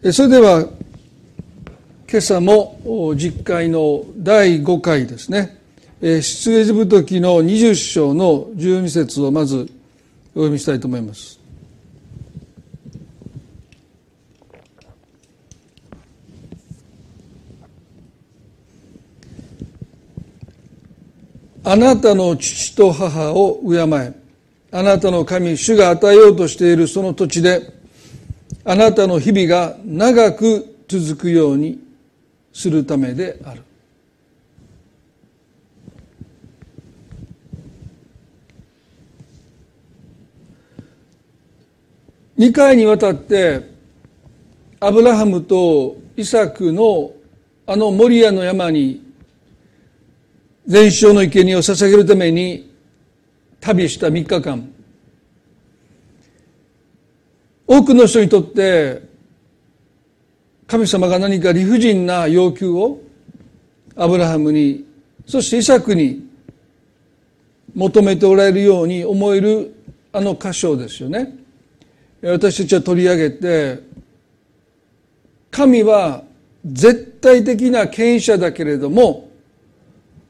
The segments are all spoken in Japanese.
それでは今朝も実会の第5回ですね。出エジプト記の20章の12節をまずお読みしたいと思います。あなたの父と母を敬え。あなたの神主が与えようとしているその土地であなたの日々が長く続くようにするためである。2回にわたってアブラハムとイサクのあのモリアの山に全焼の生贄を捧げるために旅した3日間。多くの人にとって神様が何か理不尽な要求をアブラハムにそしてイサクに求めておられるように思えるあの箇所ですよね私たちは取り上げて神は絶対的な権威者だけれども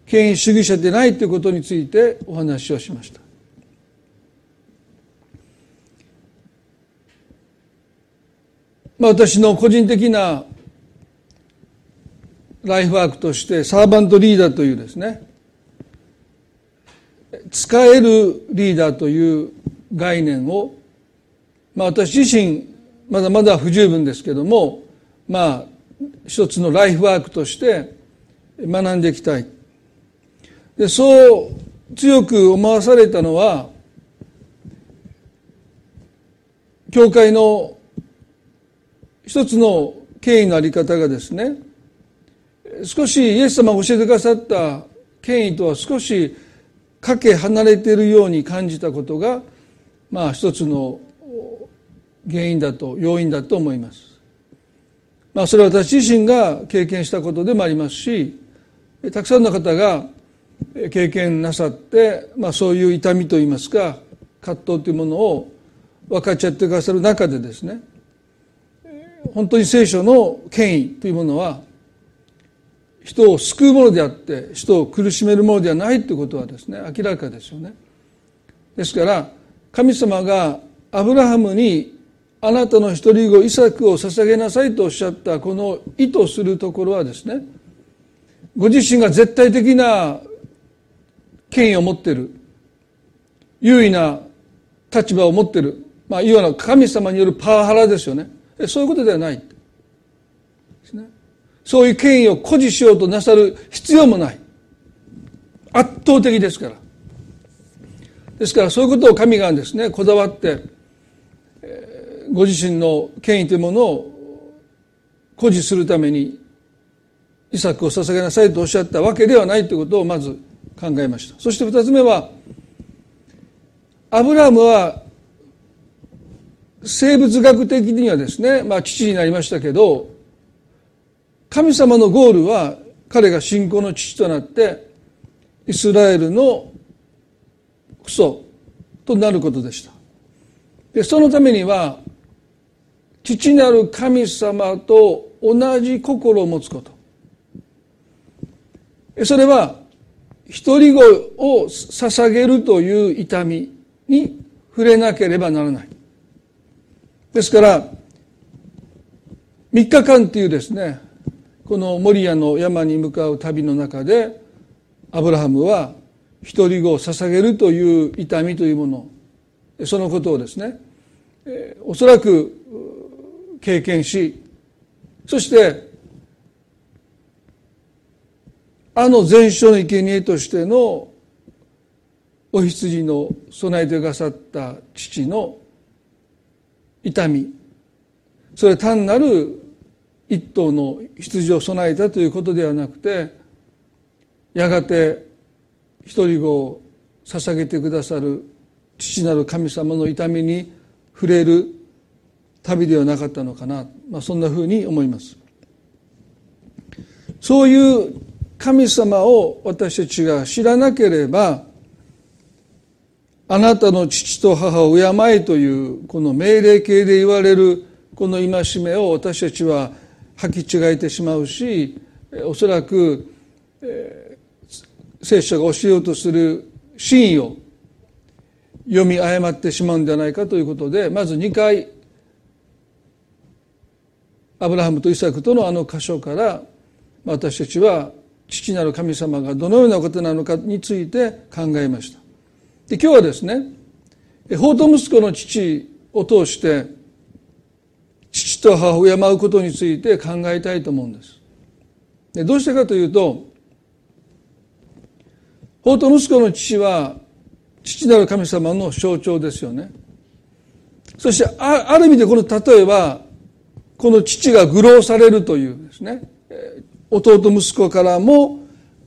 権威主義者でないということについてお話をしました。まあ、私の個人的なライフワークとしてサーバントリーダーというですね使えるリーダーという概念を、まあ、私自身まだまだ不十分ですけどもまあ一つのライフワークとして学んでいきたい。でそう強く思わされたのは教会の一つの権威のあり方がですね少しイエス様が教えてくださった権威とは少しかけ離れているように感じたことがまあ一つの原因だと要因だと思います。まあそれは私自身が経験したことでもありますしたくさんの方が経験なさって、まあ、そういう痛みといいますか葛藤というものを分かっちゃってくださる中でですね本当に聖書の権威というものは人を救うものであって人を苦しめるものではないということはですね明らかですよね。ですから神様がアブラハムにあなたの一人子イサクを捧げなさいとおっしゃったこの意図するところはですねご自身が絶対的な権威を持っている。優位な立場を持っている。まあいわゆる神様によるパワハラですよね。そういうことではない。そういう権威を誇示しようとなさる必要もない。圧倒的ですから。ですからそういうことを神がですねこだわってご自身の権威というものを誇示するために遺作を捧げなさいとおっしゃったわけではないということをまず考えました。そして二つ目はアブラムは生物学的にはですね、まあ、父になりましたけど神様のゴールは彼が信仰の父となってイスラエルのクソとなることでしたでそのためには父なる神様と同じ心を持つことそれは一人子を捧げるという痛みに触れなければならない。ですから、3日間っていうですね、このモリアの山に向かう旅の中で、アブラハムは一人子を捧げるという痛みというもの、そのことをですね、おそらく経験し、そしてあの全焼の生贄としてのお羊の備えてくださった父の痛みそれは単なる一頭の羊を備えたということではなくてやがて一人子を捧げてくださる父なる神様の痛みに触れる旅ではなかったのかな、まあ、そんなふうに思います。そういう神様を私たちが知らなければあなたの父と母を敬えというこの命令形で言われるこの戒めを私たちは履き違えてしまうしおそらく、えー、聖書が教えようとする真意を読み誤ってしまうんではないかということでまず2回アブラハムとイサクとのあの箇所から私たちは父なる神様がどのようなことなのかについて考えました。で今日はですね法と息子の父を通して父と母を敬うことについて考えたいと思うんです。でどうしてかというと法と息子の父は父なる神様の象徴ですよね。そしてある意味でこの例えはこの父が愚弄されるというですね。弟息子からも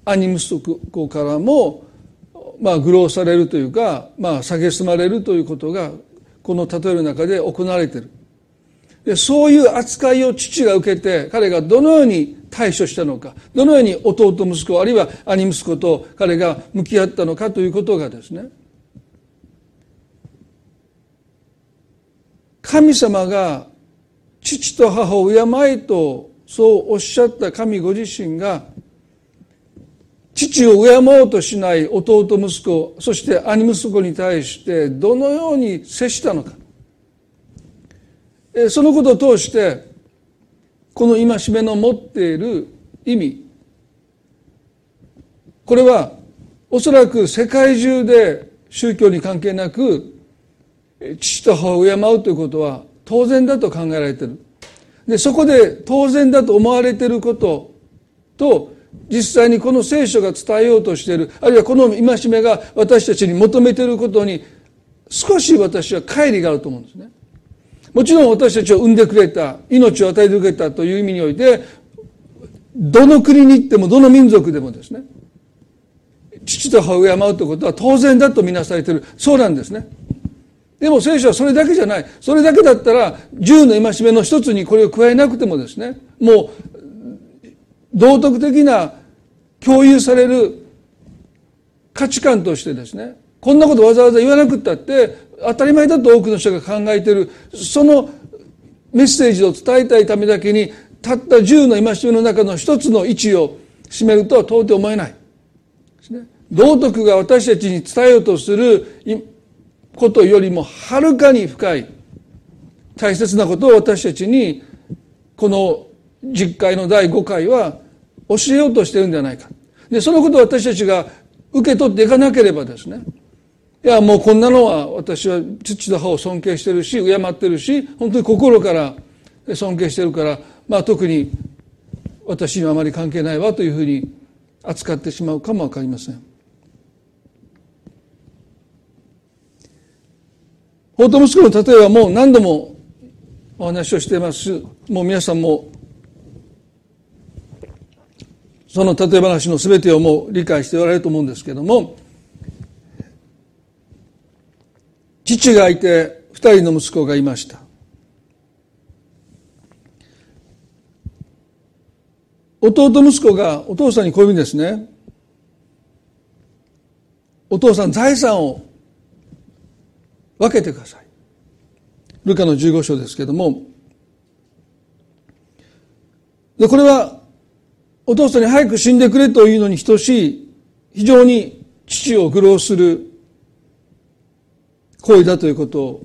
兄息子からもまあ愚弄されるというかまあ蔑まれるということがこの例えの中で行われている。でそういう扱いを父が受けて彼がどのように対処したのかどのように弟息子あるいは兄息子と彼が向き合ったのかということがですね神様が父と母を敬えとそうおっしゃった神ご自身が父を敬おうとしない弟息子そして兄息子に対してどのように接したのか。そのことを通してこの戒めの持っている意味。これはおそらく世界中で宗教に関係なく父と母を敬うということは当然だと考えられている。でそこで当然だと思われていることと実際にこの聖書が伝えようとしているあるいはこの戒めが私たちに求めていることに少し私は乖離があると思うんですね。もちろん私たちを産んでくれた命を与えてくれたという意味においてどの国に行ってもどの民族でもですね父と母を敬うということは当然だとみなされている。そうなんですね。でも聖書はそれだけじゃない。それだけだったら十の戒めの一つにこれを加えなくてもですねもう道徳的な共有される価値観としてですねこんなことわざわざ言わなくったって当たり前だと多くの人が考えているそのメッセージを伝えたいためだけにたった10の戒めの中の一つの位置を占めるとは到底思えない。道徳が私たちに伝えようとすることよりもはるかに深い大切なことを私たちにこの実会の第5回は教えようとしてるんじゃないか。で、そのことを私たちが受け取っていかなければですね、いや、もうこんなのは私は父と母を尊敬してるし、敬ってるし、本当に心から尊敬してるから、まあ特に私にはあまり関係ないわというふうに扱ってしまうかもわかりません。法と息子の例えはもう何度もお話をしています。もう皆さんもその例え話の全てをもう理解しておられると思うんですけども父がいて二人の息子がいました。弟息子がお父さんにこういう意味ですね。お父さん財産を分けてください。ルカの15章ですけども。でこれはお父さんに早く死んでくれというのに等しい非常に父を愚弄する行為だということを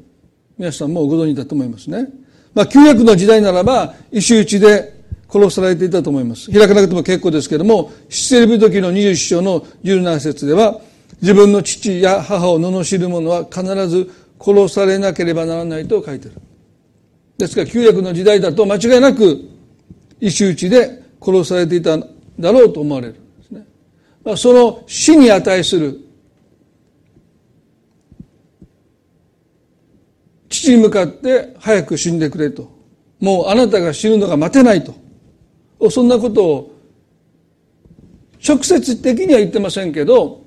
皆さんもご存知だと思いますね。まあ、旧約の時代ならば石打ちで殺されていたと思います。開かなくても結構ですけれども、出世る時の21章の17節では、自分の父や母を罵る者は必ず殺されなければならないと書いてる。ですから旧約の時代だと間違いなく石打ちで殺されていただろうと思われるんですね。まあ、その死に値する父に向かって早く死んでくれと。もうあなたが死ぬのが待てないと。そんなことを直接的には言ってませんけど、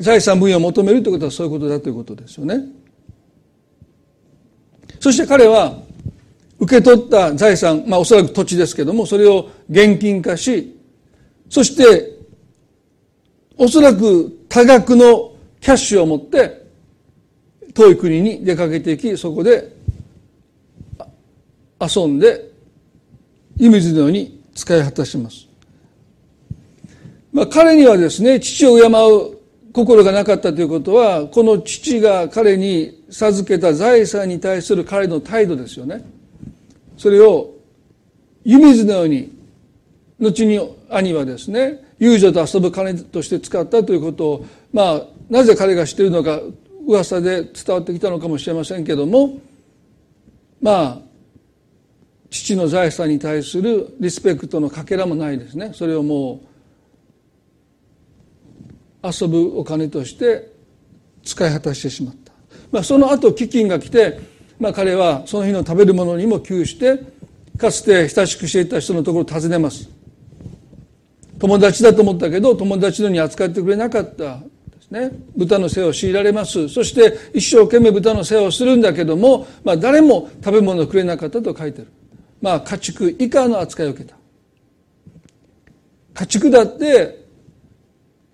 財産分与を求めるということはそういうことだということですよね。そして彼は受け取った財産、まあおそらく土地ですけども、それを現金化し、そして、おそらく多額のキャッシュを持って、遠い国に出かけていき、そこで遊んで湯水のように使い果たします。まあ、彼にはですね、父を敬う心がなかったということは、この父が彼に授けた財産に対する彼の態度ですよね。それを湯水のように、後に兄はですね、遊女と遊ぶ金として使ったということを、まあ、なぜ彼が知っているのか、噂で伝わってきたのかもしれませんけども、まあ、父の財産に対するリスペクトのかけらもないですね。それをもう、遊ぶお金として使い果たしてしまった。まあ、その後飢饉が来て、まあ、彼はその日の食べるものにも窮してかつて親しくしていた人のところを訪ねます。友達だと思ったけど友達のように扱ってくれなかったですね。豚の世話を強いられます。そして一生懸命豚の世話をするんだけども、まあ、誰も食べ物をくれなかったと書いてる。まあ家畜以下の扱いを受けた。家畜だって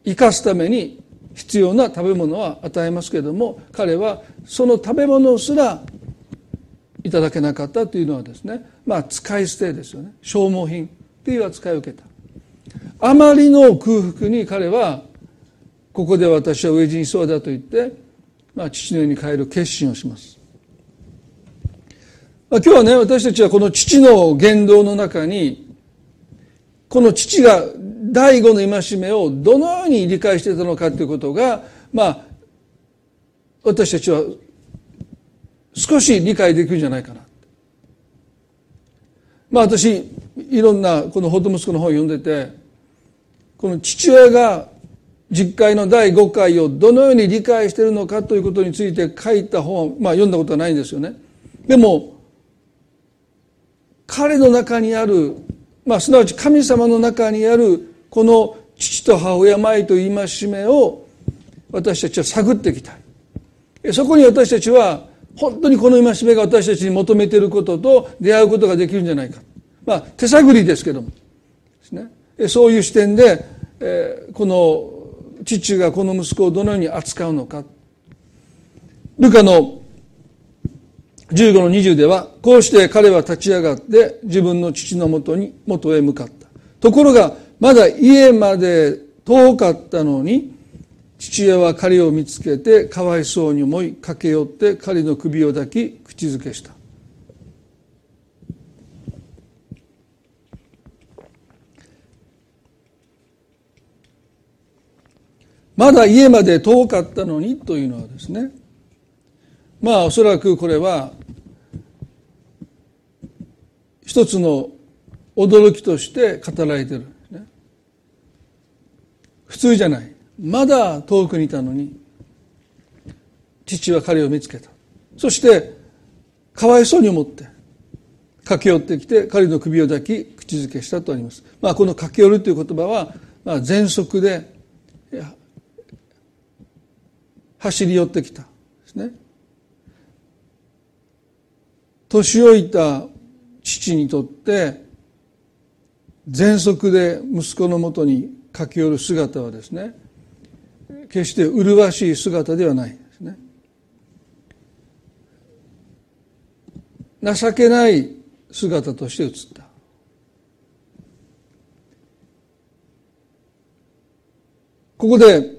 生かすために必要な食べ物は与えますけれども彼はその食べ物すらいただけなかったというのはですねまあ使い捨てですよね。消耗品っていう扱いを受けた。あまりの空腹に彼はここで私は飢え死にそうだと言って、まあ、父の家に帰る決心をします、まあ、今日はね私たちはこの父の言動の中にこの父が第五の戒めをどのように理解していたのかということが、まあ、私たちは少し理解できるんじゃないかな。まあ私、いろんなこのホト息子の本を読んでて、この父親が実会の第5回をどのように理解しているのかということについて書いた本、まあ読んだことはないんですよね。でも、彼の中にある、まあすなわち神様の中にあるこの父と母親前と戒めを私たちは探っていきたい。そこに私たちは本当にこの戒めが私たちに求めていることと出会うことができるんじゃないか。まあ手探りですけども。ですね。そういう視点で、えー、この父がこの息子をどのように扱うのか。ルカの15の20では、こうして彼は立ち上がって自分の父のもとに、元へ向かった。ところが、まだ家まで遠かったのに父親は彼を見つけてかわいそうに思い駆け寄って彼の首を抱き口づけした。まだ家まで遠かったのにというのはですね。まあおそらくこれは一つの驚きとして語られている普通じゃない。まだ遠くにいたのに父は彼を見つけた。そしてかわいそうに思って駆け寄ってきて彼の首を抱き口づけしたとあります、まあ、この駆け寄るという言葉は、まあ、全速で走り寄ってきた。ですね。年老いた父にとって全速で息子のもとに駆け寄る姿はですね決して麗しい姿ではないですね。情けない姿として映った。ここで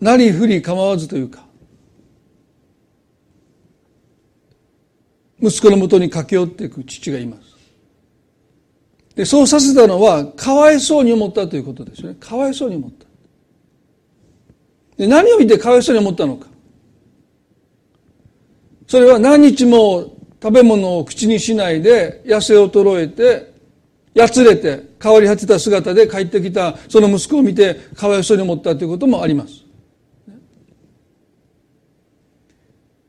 なりふり構わずというか息子のもとに駆け寄っていく父がいます。で、そうさせたのは、かわいそうに思ったということですよね。かわいそうに思った。で、何を見てかわいそうに思ったのか。それは何日も食べ物を口にしないで、痩せ衰えて、やつれて、変わり果てた姿で帰ってきた、その息子を見て、かわいそうに思ったということもあります。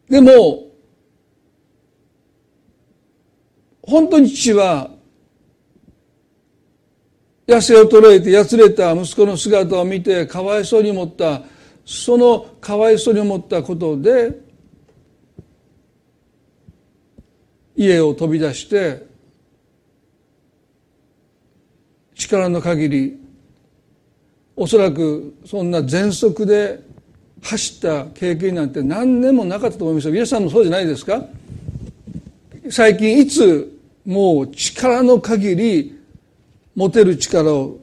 でも、本当に父は痩せ衰えてやつれた息子の姿を見てかわいそうに思ったそのかわいそうに思ったことで家を飛び出して力の限りおそらくそんな全速で走った経験なんて何年もなかったと思いますよ。皆さんもそうじゃないですか。最近いつもう力の限り持てる力を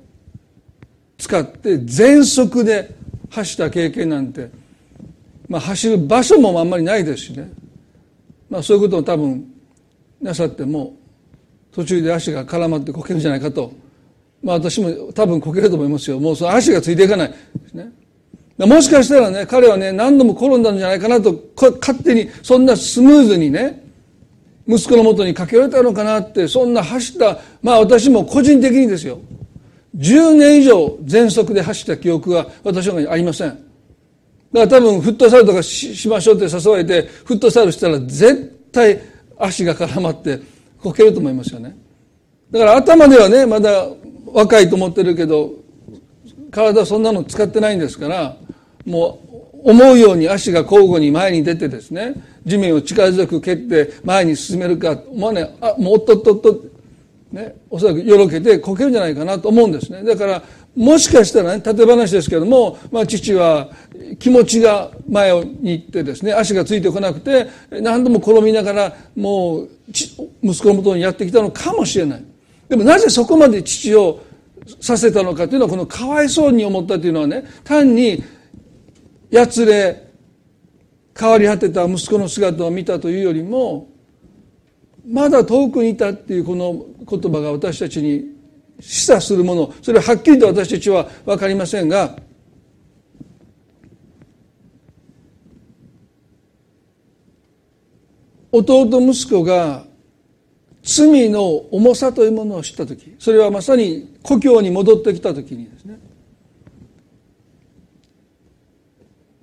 使って全速で走った経験なんて、まあ、走る場所もあんまりないですしね、まあ、そういうことを多分なさっても途中で足が絡まってこけるんじゃないかと、まあ、私も多分こけると思いますよ。もうその足がついていかない。ですねもしかしたらね彼はね何度も転んだんじゃないかなと勝手にそんなスムーズにね息子のもとに駆け寄れたのかなってそんな走ったまあ私も個人的にですよ。10年以上全速で走った記憶は私はありません。だから多分フットサルとかしましょうって誘われてフットサルしたら絶対足が絡まってこけると思いますよね。だから頭ではねまだ若いと思ってるけど体はそんなの使ってないんですからもう思うように足が交互に前に出てですね地面を力強く蹴って前に進めるかもうねあもうおっとっとっとねおそらくよろけてこけるんじゃないかなと思うんですね。だからもしかしたらね例え話ですけども、まあ、父は気持ちが前に行ってですね足がついてこなくて何度も転びながらもう息子のもとにやってきたのかもしれない。でもなぜそこまで父をさせたのかというのはこのかわいそうに思ったというのはね単にやつれ変わり果てた息子の姿を見たというよりもまだ遠くにいたっていうこの言葉が私たちに示唆するものそれははっきりと私たちは分かりませんが弟息子が罪の重さというものを知った時それはまさに故郷に戻ってきた時にですね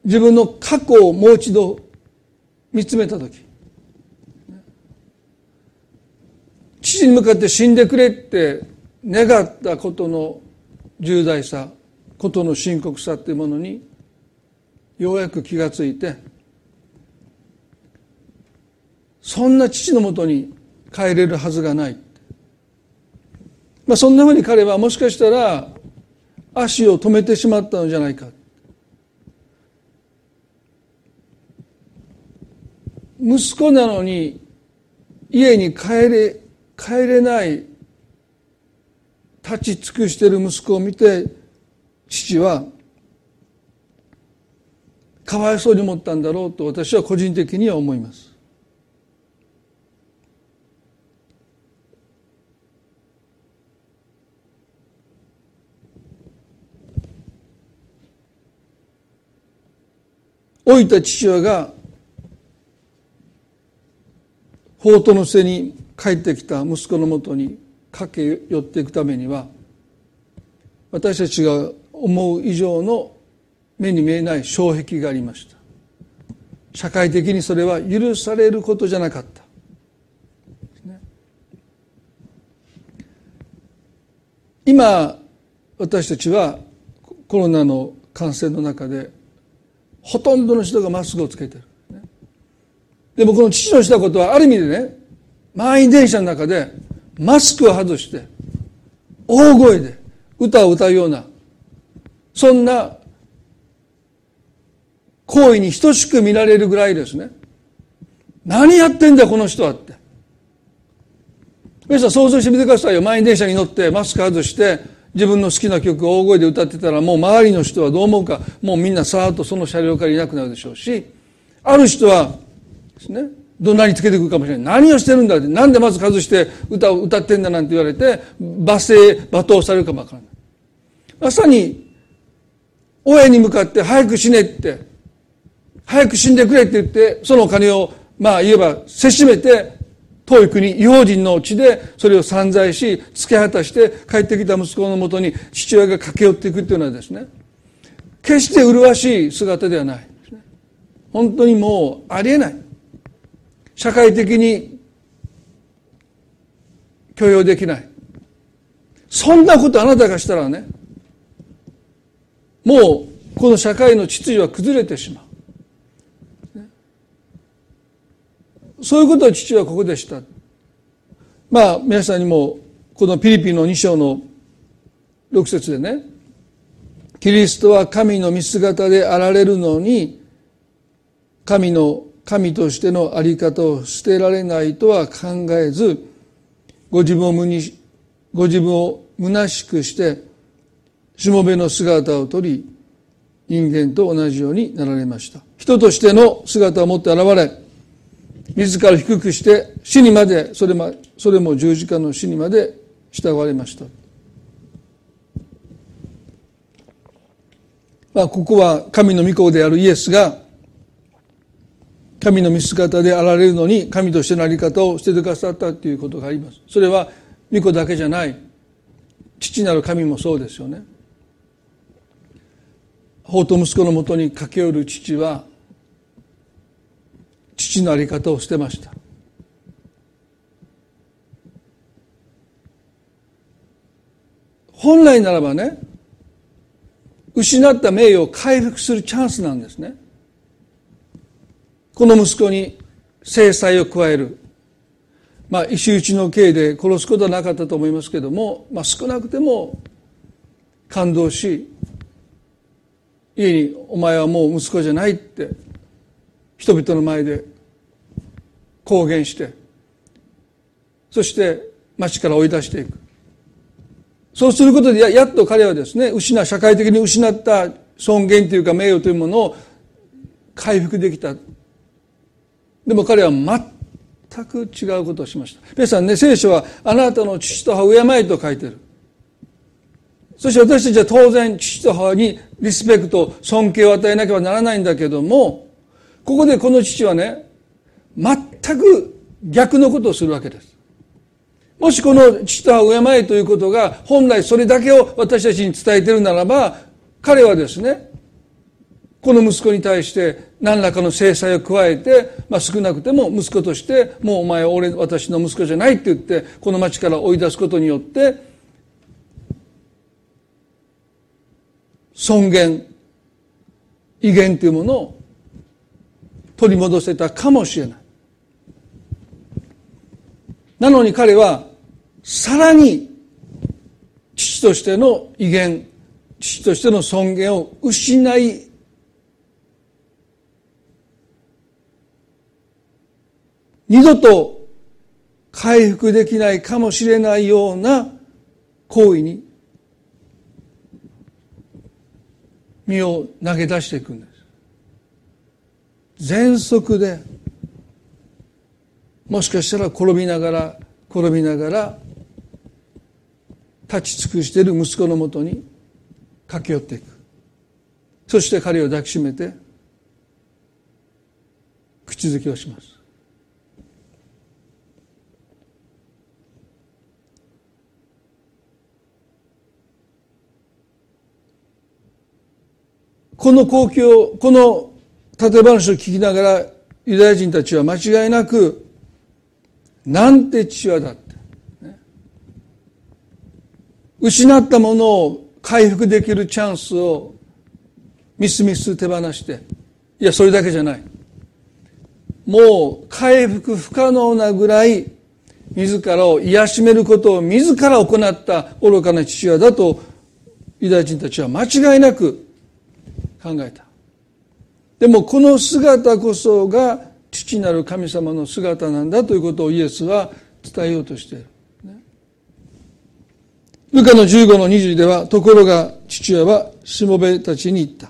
自分の過去をもう一度見つめた時。父に向かって死んでくれって願ったことの重大さことの深刻さっていうものにようやく気がついてそんな父のもとに帰れるはずがない、まあ、そんなふうに彼はもしかしたら足を止めてしまったのじゃないか。息子なのに家に帰れ帰れない立ち尽くしている息子を見て父はかわいそうに思ったんだろうと私は個人的には思います。老いた父親が法との背に帰ってきた息子のもとに駆け寄っていくためには私たちが思う以上の目に見えない障壁がありました。社会的にそれは許されることじゃなかった、今私たちはコロナの感染の中でほとんどの人がマスクをつけてる。でもこの父のしたことはある意味でね満員電車の中でマスクを外して大声で歌を歌うようなそんな行為に等しく見られるぐらいですね。何やってんだこの人はって。皆さん想像してみてくださいよ。満員電車に乗ってマスク外して自分の好きな曲を大声で歌ってたらもう周りの人はどう思うか。もうみんなさーっとその車両からいなくなるでしょうしある人はですね。怒鳴りつけてくるかもしれない。何をしてるんだってなんでまず外して歌を歌ってんだなんて言われて罵声罵倒されるかもわからない。まさに親に向かって早く死ねって早く死んでくれって言ってそのお金をまあ言えばせしめて遠い国異邦人の地でそれを散財し付け果たして帰ってきた息子のもとに父親が駆け寄っていくっていうのはですね決して麗しい姿ではない本当にもうありえない。社会的に許容できない。そんなことあなたがしたらねもうこの社会の秩序は崩れてしまう。そういうことを父はここでした。まあ皆さんにもこのピリピンの2章の6節でねキリストは神の見姿であられるのに神の神としての在り方を捨てられないとは考えずご自分を無にご自分を虚しくしてしもべの姿をとり人間と同じようになられました。人としての姿を持って現れ自ら低くして死にまでそれまそれも十字架の死にまで従われました。まあ、ここは神の御子であるイエスが神の見姿であられるのに神としての在り方を捨ててくださったということがあります。それは御子だけじゃない。父なる神もそうですよね。法と息子のもとに駆け寄る父は父の在り方を捨てました。本来ならばね失った名誉を回復するチャンスなんですね。この息子に制裁を加える。まあ石打ちの刑で殺すことはなかったと思いますけども、まあ、少なくても感動し家に「お前はもう息子じゃない」って人々の前で公言してそして町から追い出していく。そうすることでややっと彼はですね失社会的に失った尊厳というか名誉というものを回復できた。でも彼は全く違うことをしました。皆さんね聖書はあなたの父と母を敬えと書いてる。そして私たちは当然父と母にリスペクト尊敬を与えなければならないんだけどもここでこの父はね全く逆のことをするわけです。もしこの父と母を敬えということが本来それだけを私たちに伝えているならば彼はですねこの息子に対して何らかの制裁を加えて、まあ、少なくても息子としてもうお前は俺私の息子じゃないって言ってこの町から追い出すことによって尊厳威厳というものを取り戻せたかもしれない。なのに彼はさらに父としての威厳父としての尊厳を失い二度と回復できないかもしれないような行為に身を投げ出していくんです。全速でもしかしたら転びながら転びながら立ち尽くしている息子のもとに駆け寄っていく。そして彼を抱きしめて口づけをします。この光景この例え話を聞きながらユダヤ人たちは間違いなくなんて父親だって、失ったものを回復できるチャンスをみすみす手放して。いやそれだけじゃない。もう回復不可能なぐらい自らを癒しめることを自ら行った愚かな父親だとユダヤ人たちは間違いなく考えたでもこの姿こそが父なる神様の姿なんだということをイエスは伝えようとしている。ルカの15の20では、ところが父親はしもべたちに言った。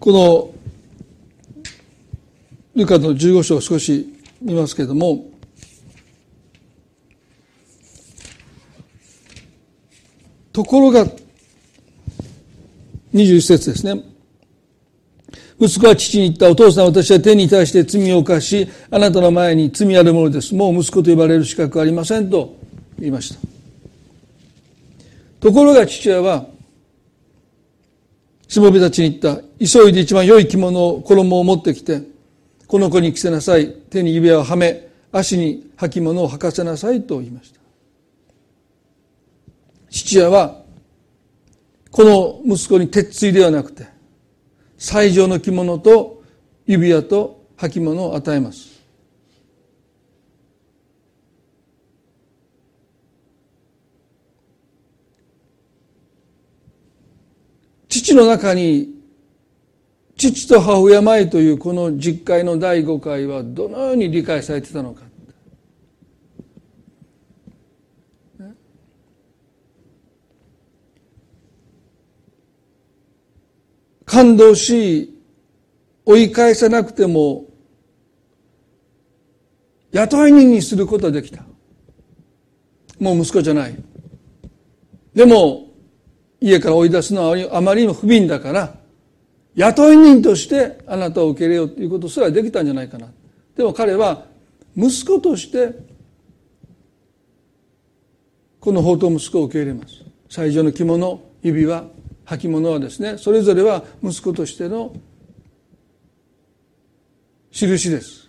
このルカの15章を少し見ますけれども、ところが、21節ですね。息子は父に言った、お父さん私は天に対して罪を犯し、あなたの前に罪あるものです。もう息子と呼ばれる資格はありませんと言いました。ところが父親は、しもべたちに言った、急いで一番良い着物を、衣を持ってきて、この子に着せなさい。手に指輪をはめ、足に履物を履かせなさいと言いました。父親はこの息子に鉄槌ではなくて最上の着物と指輪と履物を与えます。父の中に父と母親前というこの実会の第5回はどのように理解されてたのか。感動し追い返さなくても雇い人にすることができた。もう息子じゃない。でも家から追い出すのはあまりにも不憫だから雇い人としてあなたを受け入れようということすらできたんじゃないかな。でも彼は息子としてこの宝刀息子を受け入れます。最初の着物指輪履物はですねそれぞれは息子としての印です。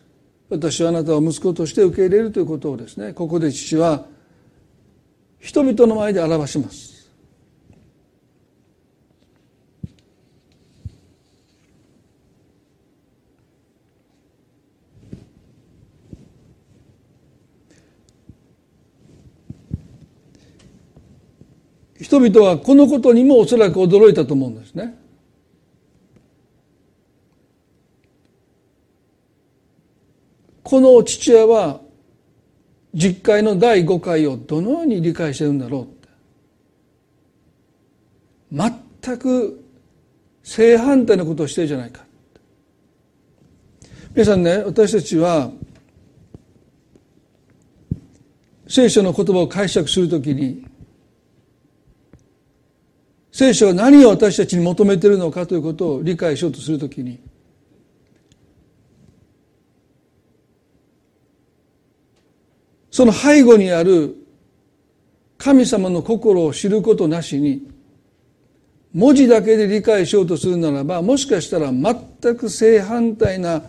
私はあなたを息子として受け入れるということをですねここで父は人々の前で表します。人々はこのことにもおそらく驚いたと思うんですね。この父親は実会の第5回をどのように理解してるんだろう全く正反対のことをしてるじゃないか皆さんね私たちは聖書の言葉を解釈するときに聖書は何を私たちに求めているのかということを理解しようとするときにその背後にある神様の心を知ることなしに文字だけで理解しようとするならばもしかしたら全く正反対な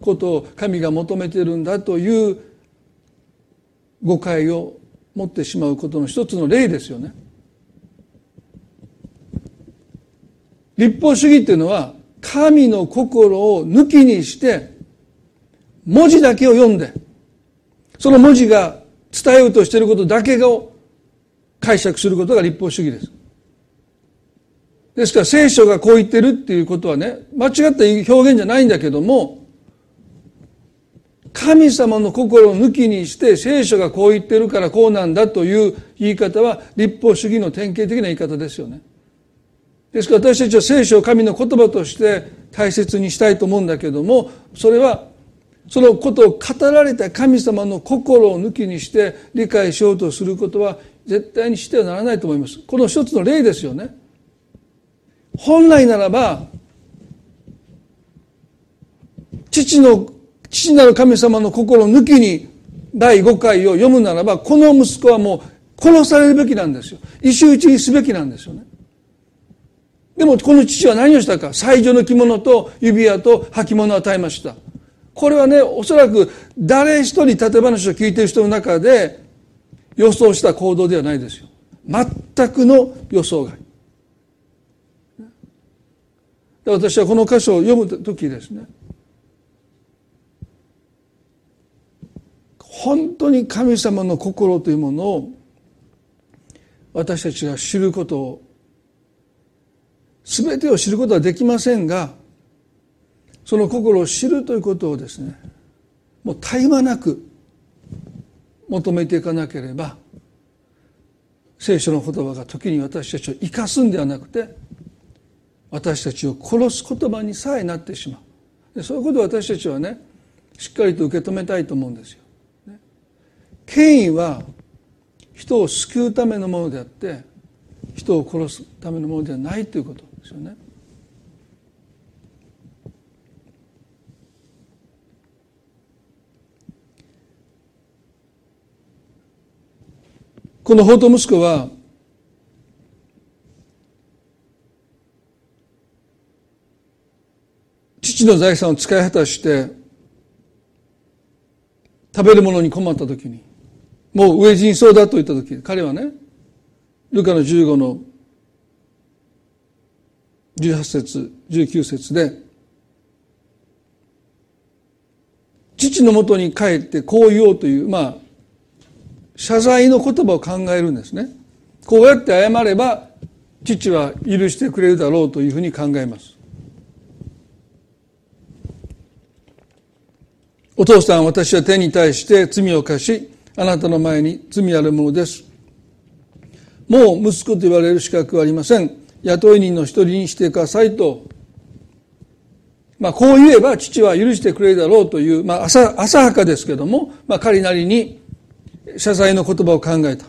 ことを神が求めているんだという誤解を持ってしまうことの一つの例ですよね。立法主義っていうのは神の心を抜きにして文字だけを読んでその文字が伝えようとしていることだけを解釈することが立法主義です。ですから聖書がこう言ってるっていうことはね間違った表現じゃないんだけども神様の心を抜きにして聖書がこう言ってるからこうなんだという言い方は立法主義の典型的な言い方ですよね。ですから私たちは聖書を神の言葉として大切にしたいと思うんだけどもそれはそのことを語られた神様の心を抜きにして理解しようとすることは絶対にしてはならないと思います。この一つの例ですよね。本来ならば父の父なる神様の心抜きに第5回を読むならばこの息子はもう殺されるべきなんですよ。石打ちにすべきなんですよね。でもこの父は何をしたか？最初の着物と指輪と履物を与えました。これはねおそらく誰一人例え話を聞いている人の中で予想した行動ではないですよ。全くの予想外。で私はこの箇所を読む時ですね。本当に神様の心というものを私たちが知ることを全てを知ることはできませんがその心を知るということをですねもう絶え間なく求めていかなければ聖書の言葉が時に私たちを生かすんではなくて私たちを殺す言葉にさえなってしまう。そういうことを私たちはねしっかりと受け止めたいと思うんですよ。権威は人を救うためのものであって人を殺すためのものではないということ。ですよね。この法と息子は父の財産を使い果たして食べるものに困った時にもう飢え死にそうだと言った時彼はねルカの15の18節19節で父のもとに帰ってこう言おうというまあ謝罪の言葉を考えるんですねこうやって謝れば父は許してくれるだろうというふうに考えます。お父さん、私は手に対して罪を犯し、あなたの前に罪あるものです。もう息子と言われる資格はありません。雇い人の一人にしてくださいと。まあ、こう言えば父は許してくれるだろうという、まあ、浅浅はかですけども、まあ、彼なりに謝罪の言葉を考えた。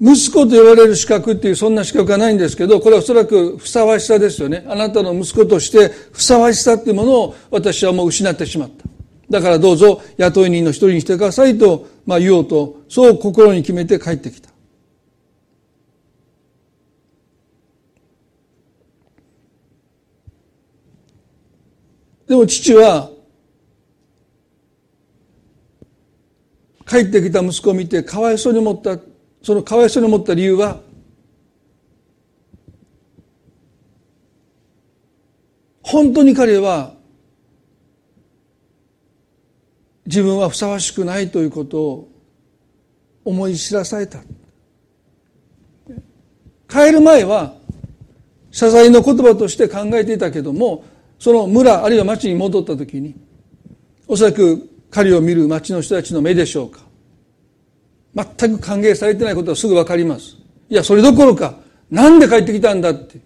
息子と言われる資格っていうそんな資格はないんですけど、これはおそらくふさわしさですよね。あなたの息子としてふさわしさっていうものを私はもう失ってしまった。だからどうぞ雇い人の一人にしてくださいと、まあ、言おうと、そう心に決めて帰ってきた。でも父は、帰ってきた息子を見てかわいそうに思った。そのかわいそうに思った理由は、本当に彼は自分はふさわしくないということを思い知らされた。帰る前は謝罪の言葉として考えていたけども、その村あるいは町に戻った時に、おそらく彼を見る町の人たちの目でしょうか。全く歓迎されてないことはすぐわかります。いや、それどころか、なんで帰ってきたんだって。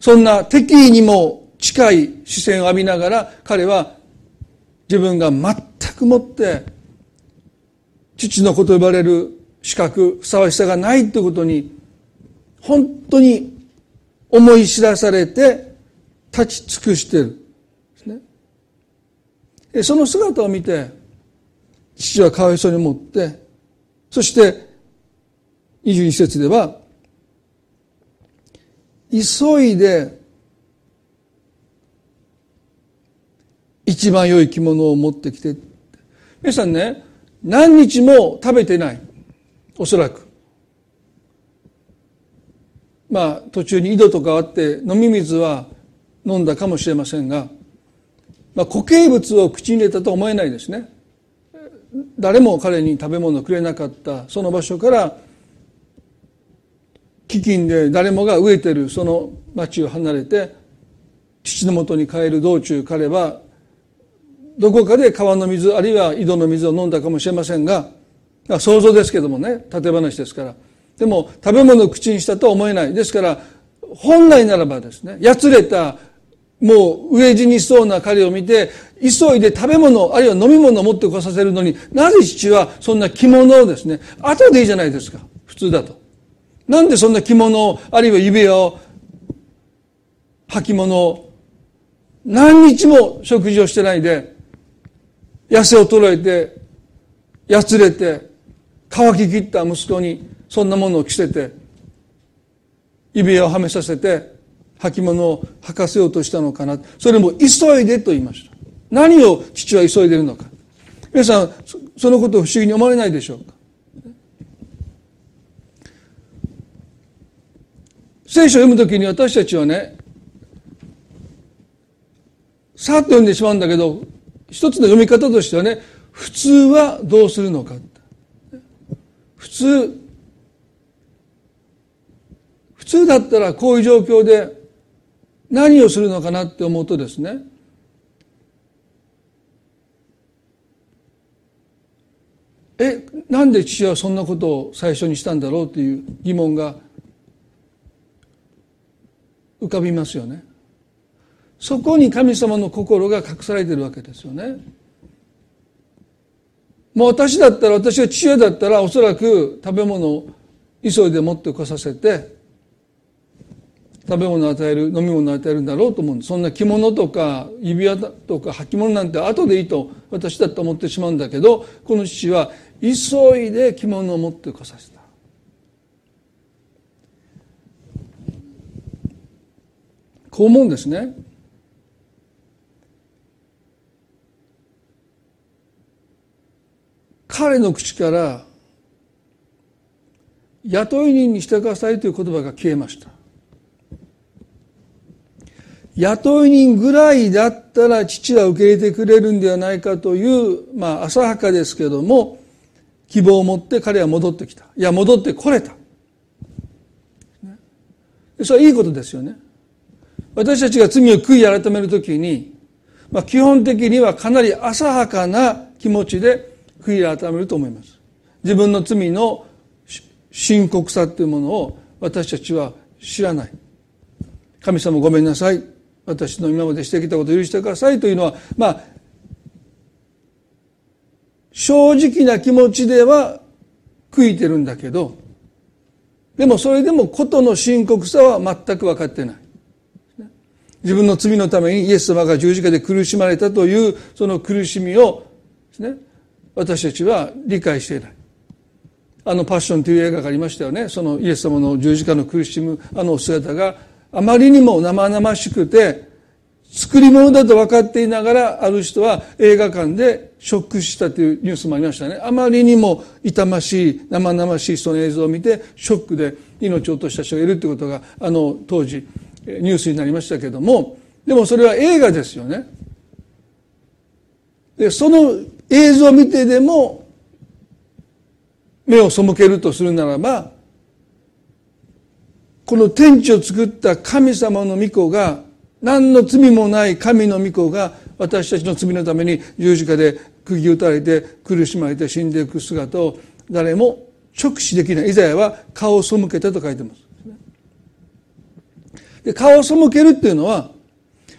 そんな敵意にも近い視線を浴びながら、彼は自分が全くもって、父の子と呼ばれる資格、ふさわしさがないということに、本当に思い知らされて、立ち尽くしている。ね、その姿を見て、父はかわいそうに思って、そして、21節では、急いで、一番良い着物を持ってきて。皆さんね、何日も食べてない。おそらく。まあ、途中に井戸とかあって、飲み水は飲んだかもしれませんが、まあ、固形物を口に入れたとは思えないですね誰も彼に食べ物をくれなかったその場所から飢饉で誰もが飢えてるその町を離れて父のもとに帰る道中彼はどこかで川の水あるいは井戸の水を飲んだかもしれませんが想像ですけどもね例え話ですからでも食べ物を口にしたとは思えないですから本来ならばですねやつれたもう飢え死にしそうな彼を見て、急いで食べ物、あるいは飲み物を持ってこさせるのに、なぜ父はそんな着物をですね、後でいいじゃないですか。普通だと。なんでそんな着物を、あるいは指輪を、履物を、何日も食事をしてないで、痩せ衰えて、やつれて、乾ききった息子に、そんなものを着せて、指輪をはめさせて、履物を履かせようとしたのかな。それも急いでと言いました。何を父は急いでるのか。皆さん、そのことを不思議に思われないでしょうか。聖書を読むときに私たちはね、さっと読んでしまうんだけど、一つの読み方としてはね、普通はどうするのか。普通、普通だったらこういう状況で何をするのかなって思うとですねえなんで父はそんなことを最初にしたんだろうという疑問が浮かびますよねそこに神様の心が隠されているわけですよね。もう私だったら私が父親だったらおそらく食べ物を急いで持ってこさせて食べ物を与える飲み物を与えるんだろうと思うんでそんな着物とか指輪とか履物なんて後でいいと私だと思ってしまうんだけどこの父は急いで着物を持ってこさせた。こう思うんですね。彼の口から雇い人にしてくださいという言葉が消えました雇い人ぐらいだったら父は受け入れてくれるんではないかという、まあ、浅はかですけども、希望を持って彼は戻ってきた。いや、戻ってこれた。それはいいことですよね。私たちが罪を悔い改めるときに、まあ、基本的にはかなり浅はかな気持ちで悔い改めると思います。自分の罪の深刻さというものを私たちは知らない。神様ごめんなさい。私の今までしてきたことを許してくださいというのは、まあ、正直な気持ちでは悔いてるんだけど、でもそれでもことの深刻さは全く分かってない。自分の罪のためにイエス様が十字架で苦しまれたというその苦しみをですね、私たちは理解していない。あのパッションという映画がありましたよね。そのイエス様の十字架の苦しむあの姿があまりにも生々しくて、作り物だと分かっていながら、ある人は映画館でショックしたというニュースもありましたね。あまりにも痛ましい、生々しいその映像を見て、ショックで命を落とした人がいるということが、あの当時、ニュースになりましたけども、でもそれは映画ですよね。で、その映像を見てでも、目を背けるとするならば、この天地を作った神様の御子が、何の罪もない神の御子が、私たちの罪のために十字架で釘打たれて苦しまれて死んでいく姿を誰も直視できない。イザヤは顔を背けたと書いてます。で顔を背けるっていうのは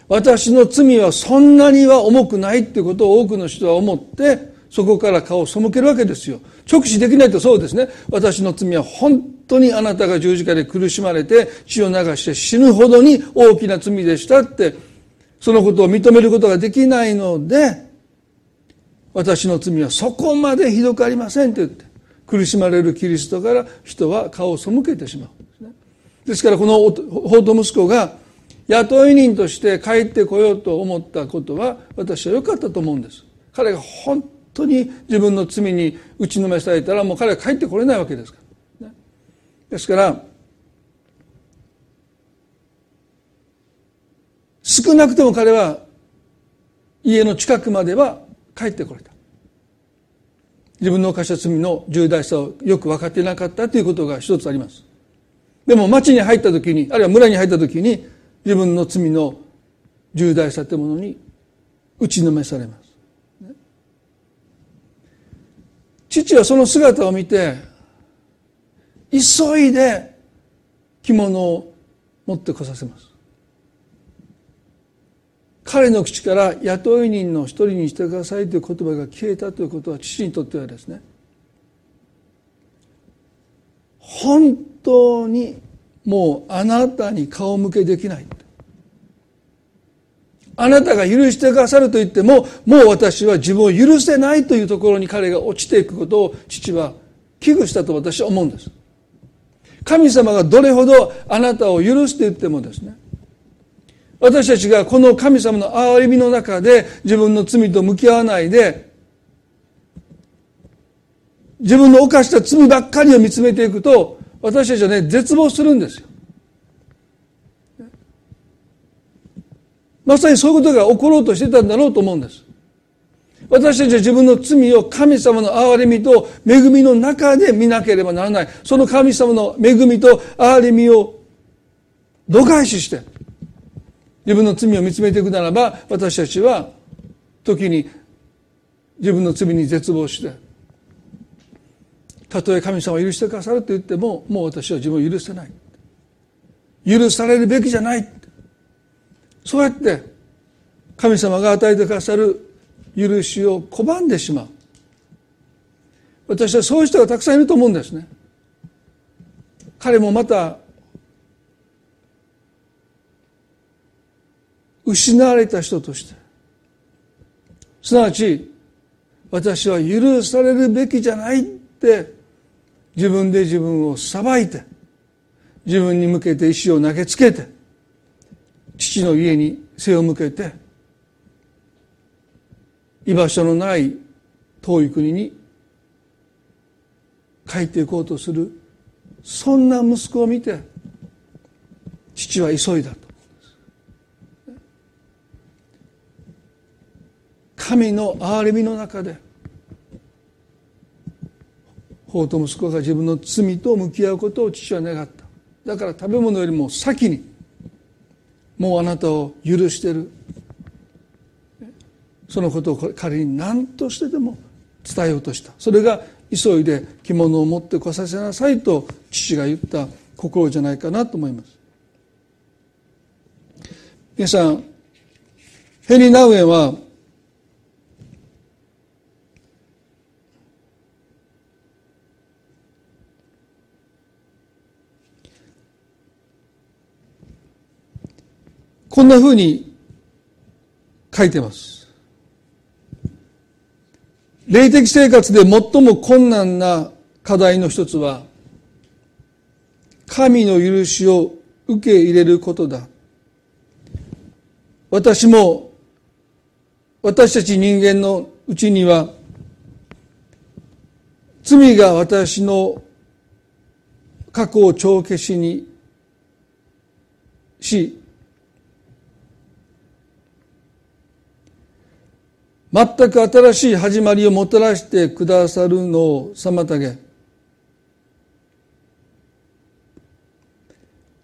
私の罪はそんなには重くないってことを多くの人は思ってそこから顔を背けるわけですよ。直視できないとそうですね。私の罪は本当にあなたが十字架で苦しまれて血を流して死ぬほどに大きな罪でしたってそのことを認めることができないので私の罪はそこまでひどくありませんって言って苦しまれるキリストから人は顔を背けてしまうです,、ね。ですからこの法と息子が雇い人として帰ってこようと思ったことは私は良かったと思うんです。彼が本当に自分の罪に打ちのめされたらもう彼は帰ってこれないわけですから。ですから少なくとも彼は家の近くまでは帰ってこれた。自分の犯した罪の重大さをよく分かっていなかったということが一つあります。でも町に入った時に、あるいは村に入った時に、自分の罪の重大さというものに打ちのめされます。父はその姿を見て、急いで着物を持ってこさせます。彼の口から雇い人の一人にしてくださいという言葉が消えたということは父にとってはですね本当にもうあなたに顔向けできない。あなたが許してくださると言ってももう私は自分を許せないというところに彼が落ちていくことを父は危惧したと私は思うんです。神様がどれほどあなたを許すと言ってもですね。私たちがこの神様の憐れみの中で自分の罪と向き合わないで自分の犯した罪ばっかりを見つめていくと私たちはね絶望するんですよ。まさにそういうことが起ころうとしてたんだろうと思うんです。私たちは自分の罪を神様の憐れみと恵みの中で見なければならない。その神様の恵みと憐れみを度外視して自分の罪を見つめていくならば私たちは時に自分の罪に絶望してたとえ神様を許してくださると言ってももう私は自分を許せない。許されるべきじゃない。そうやって神様が与えてくださる許しを拒んでしまう。私はそういう人がたくさんいると思うんですね。彼もまた失われた人として。すなわち私は許されるべきじゃないって自分で自分を裁いて自分に向けて石を投げつけて父の家に背を向けて居場所のない遠い国に帰っていこうとするそんな息子を見て父は急いだと。神の憐れみの中で法と息子が自分の罪と向き合うことを父は願った。だから食べ物よりも先にもうあなたを許してる。そのことを彼に何としてでも伝えようとした。それが急いで着物を持って来させなさいと父が言った心じゃないかなと思います。皆さんヘリナウエンはこんなふうに書いてます。霊的生活で最も困難な課題の一つは、神の許しを受け入れることだ。私も、私たち人間のうちには、罪が私の過去を帳消しにし、全く新しい始まりをもたらしてくださるのを妨げ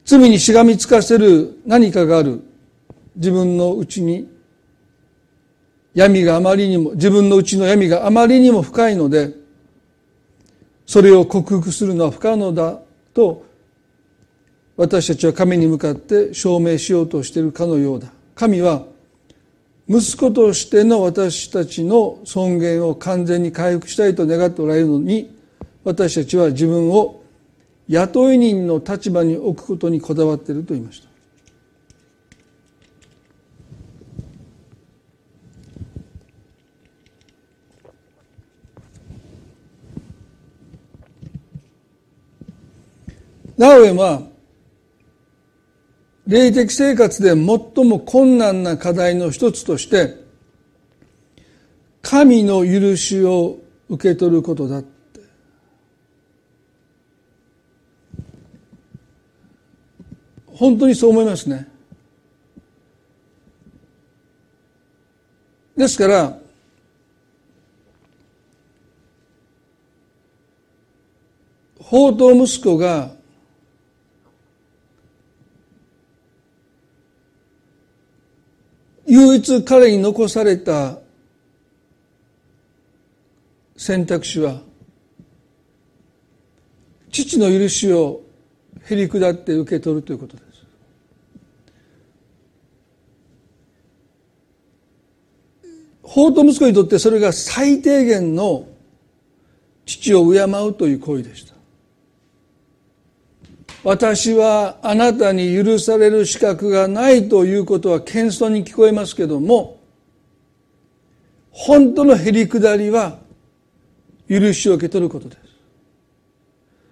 罪にしがみつかせる何かがある自分のうちに闇があまりにも自分のうちの闇があまりにも深いのでそれを克服するのは不可能だと私たちは神に向かって証明しようとしているかのようだ。神は息子としての私たちの尊厳を完全に回復したいと願っておられるのに私たちは自分を雇い人の立場に置くことにこだわっていると言いました。ナウエは霊的生活で最も困難な課題の一つとして神の許しを受け取ることだって。本当にそう思いますね。ですから法と息子が唯一彼に残された選択肢は父の許しをへり下って受け取るということです。法と息子にとってそれが最低限の父を敬うという行為でした。私はあなたに許される資格がないということは謙遜に聞こえますけども本当のへりくだりは許しを受け取ることで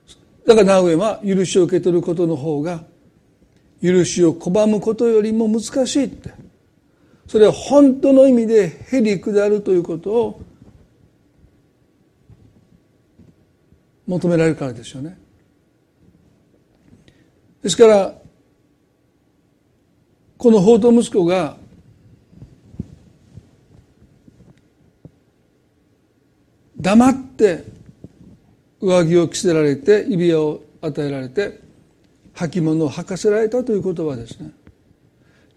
す。だからナウエは許しを受け取ることの方が許しを拒むことよりも難しいって。それは本当の意味でへりくだるということを求められるからですよね。ですからこの法と息子が黙って上着を着せられて指輪を与えられて履物を履かせられたということはですね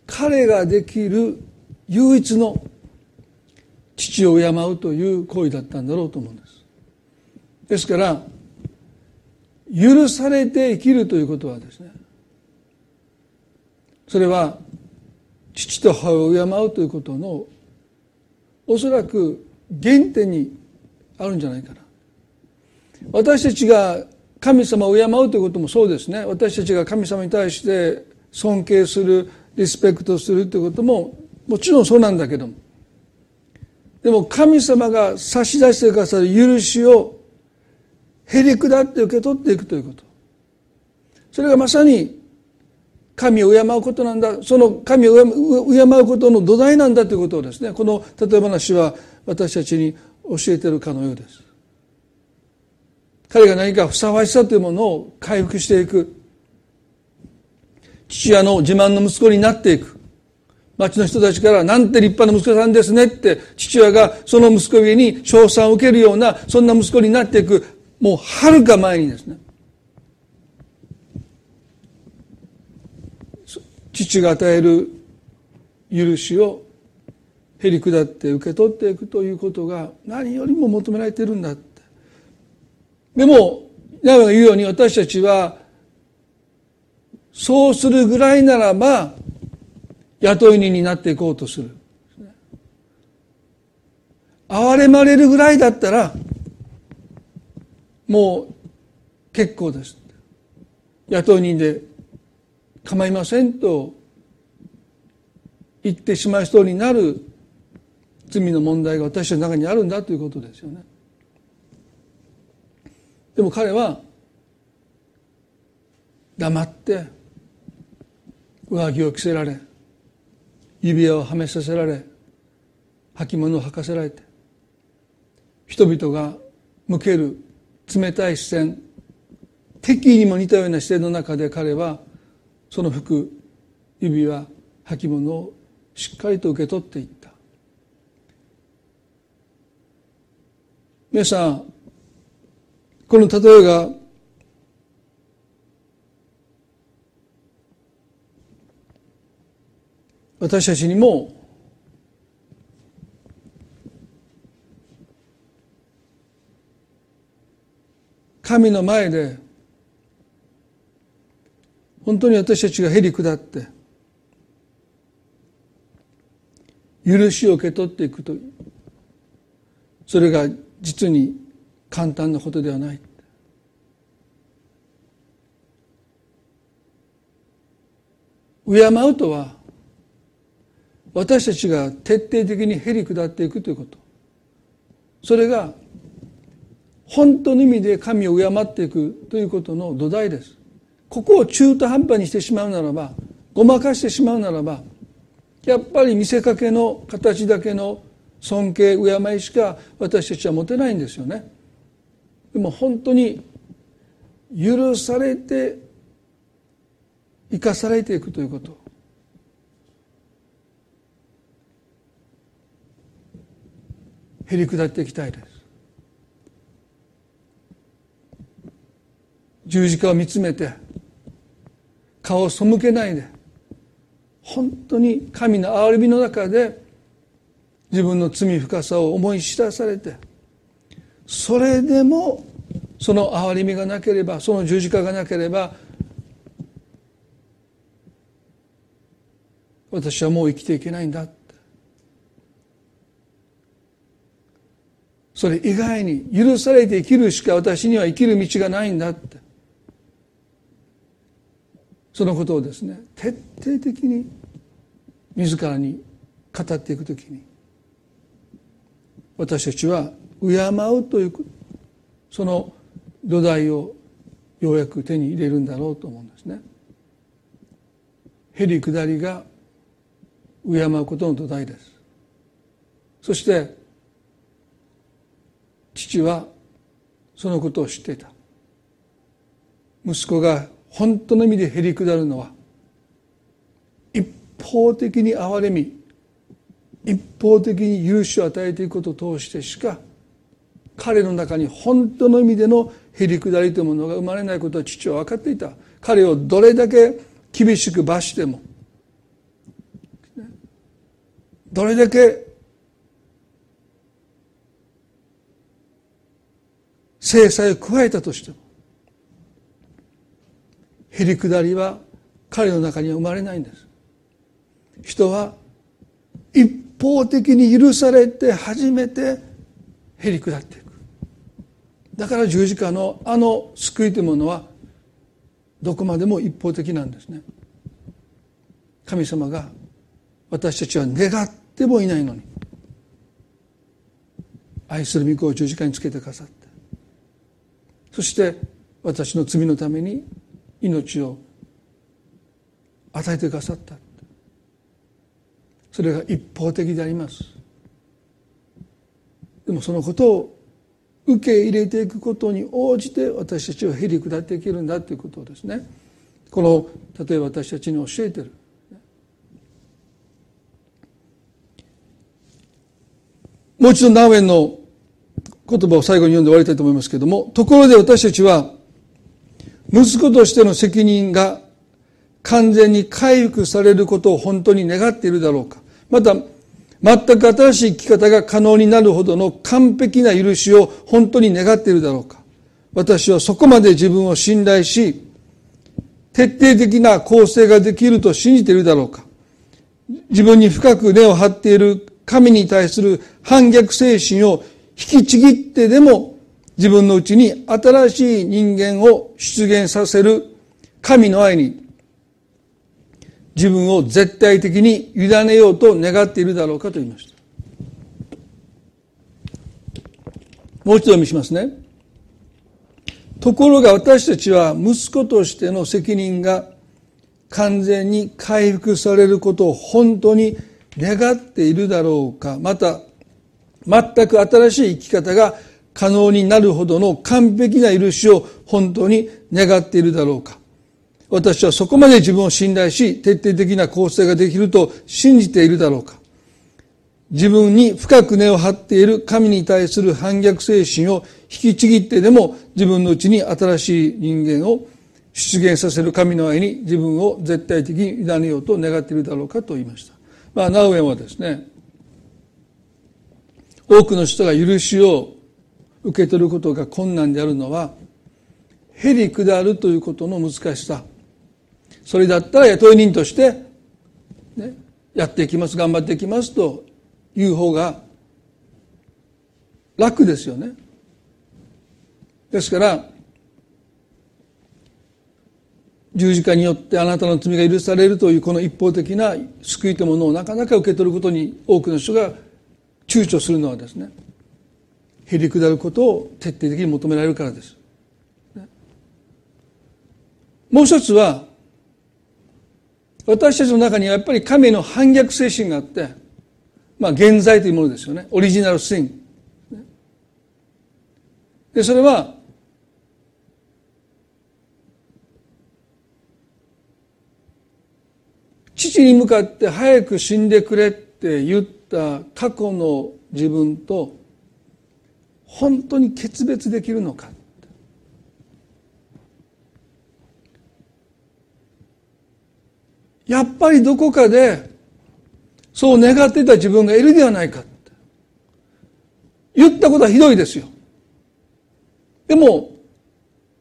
彼ができる唯一の父を敬うという行為だったんだろうと思うんです。ですから許されて生きるということはですねそれは父と母を敬うということのおそらく原点にあるんじゃないかな。私たちが神様を敬うということもそうですね。私たちが神様に対して尊敬するリスペクトするということももちろんそうなんだけども。でも神様が差し出してくださる許しをへり下って受け取っていくということ。それがまさに神を敬うことなんだ。その神を敬うことの土台なんだということをですねこの例え話は私たちに教えてるかのようです。彼が何かふさわしさというものを回復していく。父親の自慢の息子になっていく。町の人たちからなんて立派な息子さんですねって父親がその息子上に称賛を受けるようなそんな息子になっていく。もうはるか前にですね。父が与える許しをへり下って受け取っていくということが何よりも求められているんだって。でもヤが言うように私たちはそうするぐらいならば雇い人になっていこうとする。憐れまれるぐらいだったらもう結構です雇い人で構いませんと言ってしまいそうになる罪の問題が私たちの中にあるんだということですよね。でも彼は黙って上着を着せられ指輪をはめさせられ履物を履かせられて人々が向ける冷たい視線敵にも似たような視線の中で彼はその服指輪履物をしっかりと受け取っていった。皆さんこの例えが私たちにも神の前で本当に私たちがへり下って許しを受け取っていくとそれが実に簡単なことではない。敬うとは私たちが徹底的にへり下っていくということ。それが本当の意味で神を敬っていくということの土台です。ここを中途半端にしてしまうならばごまかしてしまうならばやっぱり見せかけの形だけの尊敬敬いしか私たちは持てないんですよね。でも本当に許されて生かされていくということ。へり下っていきたいです。十字架を見つめて顔を背けないで本当に神の憐れみの中で自分の罪深さを思い知らされてそれでもその憐れみがなければその十字架がなければ私はもう生きていけないんだって。それ以外に許されて生きるしか私には生きる道がないんだって。そのことをですね徹底的に自らに語っていくときに私たちは敬うというその土台をようやく手に入れるんだろうと思うんですね。へり下りが敬うことの土台です。そして父はそのことを知っていた。息子が本当の意味でへり下るのは一方的に憐れみ一方的に許しを与えていくことを通してしか彼の中に本当の意味でのへり下りというものが生まれないことは父は分かっていた。彼をどれだけ厳しく罰してもどれだけ制裁を加えたとしてもへり下りは彼の中には生まれないんです。人は一方的に許されて初めてへり下っていく。だから十字架のあの救いというものはどこまでも一方的なんですね。神様が私たちは願ってもいないのに。愛する御子を十字架につけてくださって。そして私の罪のために命を与えてくださった。それが一方的であります。でもそのことを受け入れていくことに応じて私たちはへり下っていけるんだということをですね。この例えば私たちに教えてる。もう一度ナウエンの言葉を最後に読んで終わりたいと思いますけれどもところで私たちは息子としての責任が完全に回復されることを本当に願っているだろうか。また、全く新しい生き方が可能になるほどの完璧な許しを本当に願っているだろうか。私はそこまで自分を信頼し、徹底的な構成ができると信じているだろうか。自分に深く根を張っている神に対する反逆精神を引きちぎってでも自分のうちに新しい人間を出現させる神の愛に自分を絶対的に委ねようと願っているだろうかと言いました。もう一度見しますね。ところが私たちは息子としての責任が完全に回復されることを本当に願っているだろうかまた全く新しい生き方が可能になるほどの完璧な許しを本当に願っているだろうか私はそこまで自分を信頼し徹底的な構成ができると信じているだろうか自分に深く根を張っている神に対する反逆精神を引きちぎってでも自分のうちに新しい人間を出現させる神の愛に自分を絶対的に委ねようと願っているだろうかと言いました。まあ、ナウエンはですね、多くの人が許しを受け取ることが困難であるのは、へり下るということの難しさ。それだったら雇い人として、ね、やっていきます、頑張っていきますという方が楽ですよね。ですから、十字架によってあなたの罪が許されるというこの一方的な救いというものをなかなか受け取ることに多くの人が躊躇するのはですねへり下ることを徹底的に求められるからです。もう一つは私たちの中にはやっぱり神の反逆精神があってまあ現在というものですよねオリジナルスイン。でそれは父に向かって早く死んでくれって言った過去の自分と本当に決別できるのか。やっぱりどこかでそう願っていた自分がいるではないか。言ったことはひどいですよ。でも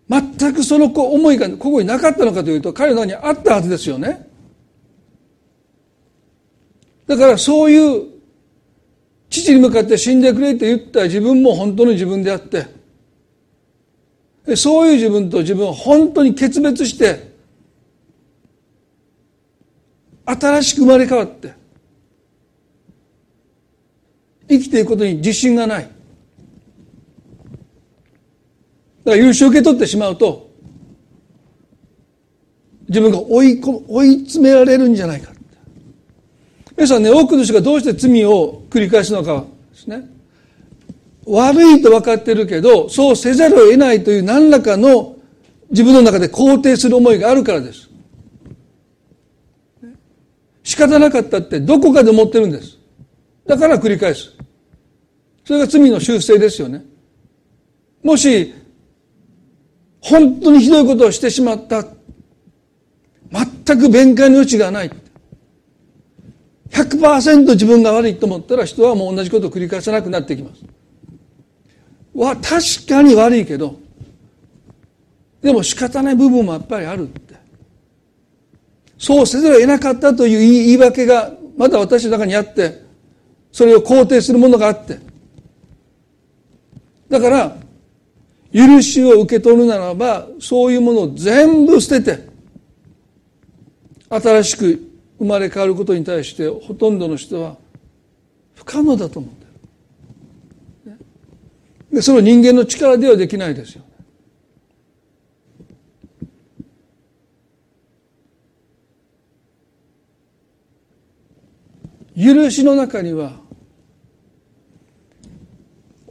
全くその思いがここになかったのかというと彼の中にあったはずですよね。だからそういう父に向かって死んでくれって言った。自分も本当の自分であって。そういう自分と自分は本当に決別して新しく生まれ変わって生きていくことに自信がない。だから許しを受け取ってしまうと自分が追い込追い詰められるんじゃないか。皆さんね、多くの人がどうして罪を繰り返すのかですね。悪いと分かってるけど、そうせざるを得ないという何らかの自分の中で肯定する思いがあるからです。仕方なかったってどこかで思ってるんです。だから繰り返す。それが罪の修正ですよね。もし、本当にひどいことをしてしまった。全く弁解の余地がない。100%自分が悪いと思ったら人はもう同じことを繰り返さなくなってきます。は確かに悪いけど、でも仕方ない部分もやっぱりあるって。そうせざるを得なかったという言い訳がまだ私の中にあって、それを肯定するものがあって。だから、許しを受け取るならば、そういうものを全部捨てて、新しく生まれ変わることに対してほとんどの人は不可能だと思ってる。でその人間の力ではできないですよ。許しの中には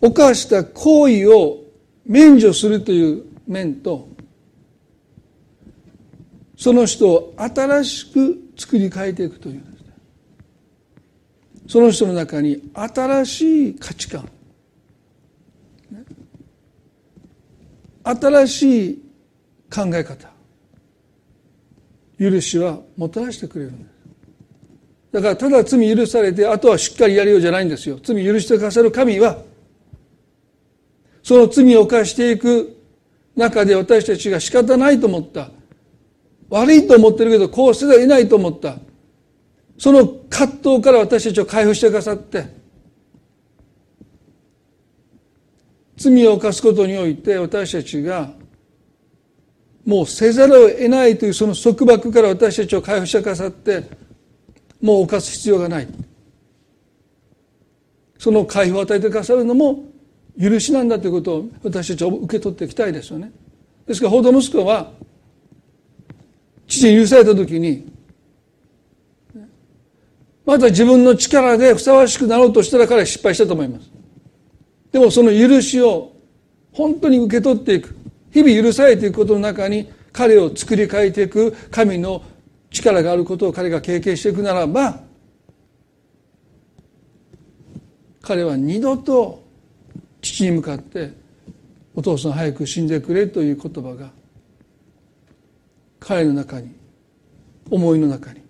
犯した行為を免除するという面とその人を新しく作り変えていくという。その人の中に新しい価値観。新しい考え方。許しはもたらしてくれるんです。だからただ罪許されてあとはしっかりやるようじゃないんですよ。罪許してくださる神はその罪を犯していく中で私たちが仕方ないと思った悪いと思ってるけどこうせざるをないと思った。その葛藤から私たちを解放してくださって罪を犯すことにおいて私たちがもうせざるを得ないというその束縛から私たちを解放してくださってもう犯す必要がない。その解放を与えてくださるのも許しなんだということを私たちは受け取っていきたいですよね。ですから報道息子は父に許された時にまた自分の力でふさわしくなろうとしたら彼は失敗したと思います。でもその許しを本当に受け取っていく日々許されていくことの中に彼を作り変えていく神の力があることを彼が経験していくならば彼は二度と父に向かってお父さん早く死んでくれという言葉が彼の中に思いの中に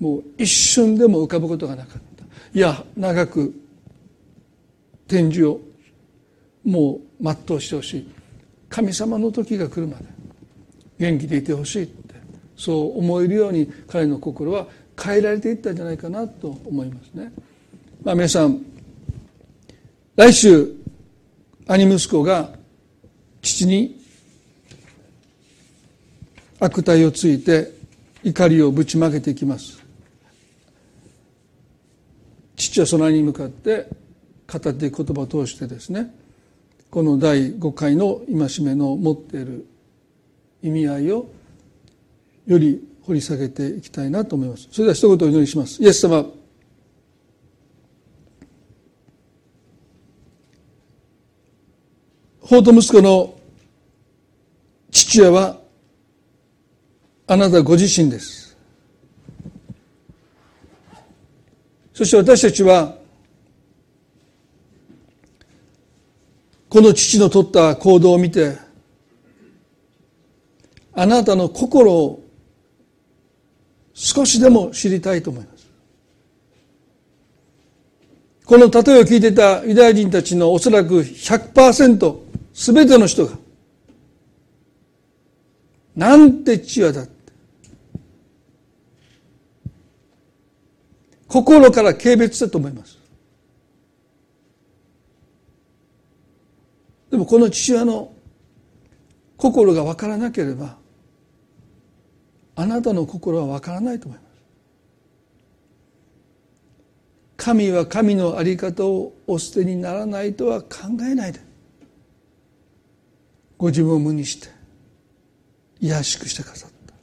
もう一瞬でも浮かぶことがなかったいや長く展示をもう全うしてほしい神様の時が来るまで元気でいてほしいってそう思えるように彼の心は変えられていったんじゃないかなと思いますね。まあ、皆さん来週兄息子が父に悪態をついて怒りをぶちまけていきます。父はその兄に向かって語っていく言葉を通してですねこの第5回の戒めの持っている意味合いをより掘り下げていきたいなと思います。それでは一言お祈りします。イエス様。法と息子の父親はあなたご自身です。そして私たちはこの父の取った行動を見てあなたの心を少しでも知りたいと思います。この例えを聞いていたユダヤ人たちのおそらく100%全ての人がなんて父親だって。心から軽蔑したと思います。でもこの父親の心が分からなければあなたの心は分からないと思います。神は神の在り方をお捨てにならないとは考えないで。ご自分を無にして。卑しくしてくださった。